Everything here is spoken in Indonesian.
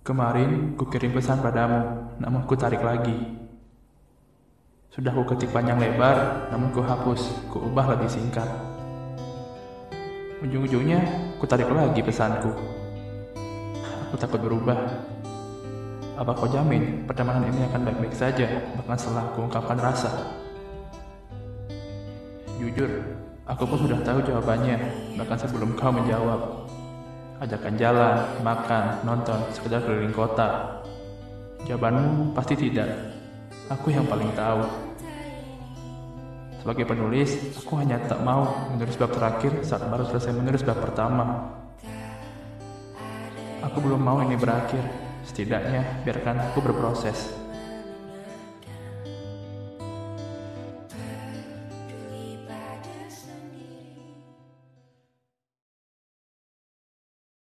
Kemarin ku kirim pesan padamu, namun ku tarik lagi. Sudah ku ketik panjang lebar, namun ku hapus, ku ubah lebih singkat. Ujung-ujungnya, ku tarik lagi pesanku. Aku takut berubah. Apa kau jamin pertemanan ini akan baik-baik saja, bahkan setelah aku ungkapkan rasa? Jujur, aku pun sudah tahu jawabannya, bahkan sebelum kau menjawab. Ajakan jalan, makan, nonton, sekedar keliling kota. Jawabanmu pasti tidak. Aku yang paling tahu. Sebagai penulis, aku hanya tak mau menulis bab terakhir saat baru selesai menulis bab pertama. Aku belum mau ini berakhir. Setidaknya biarkan aku berproses.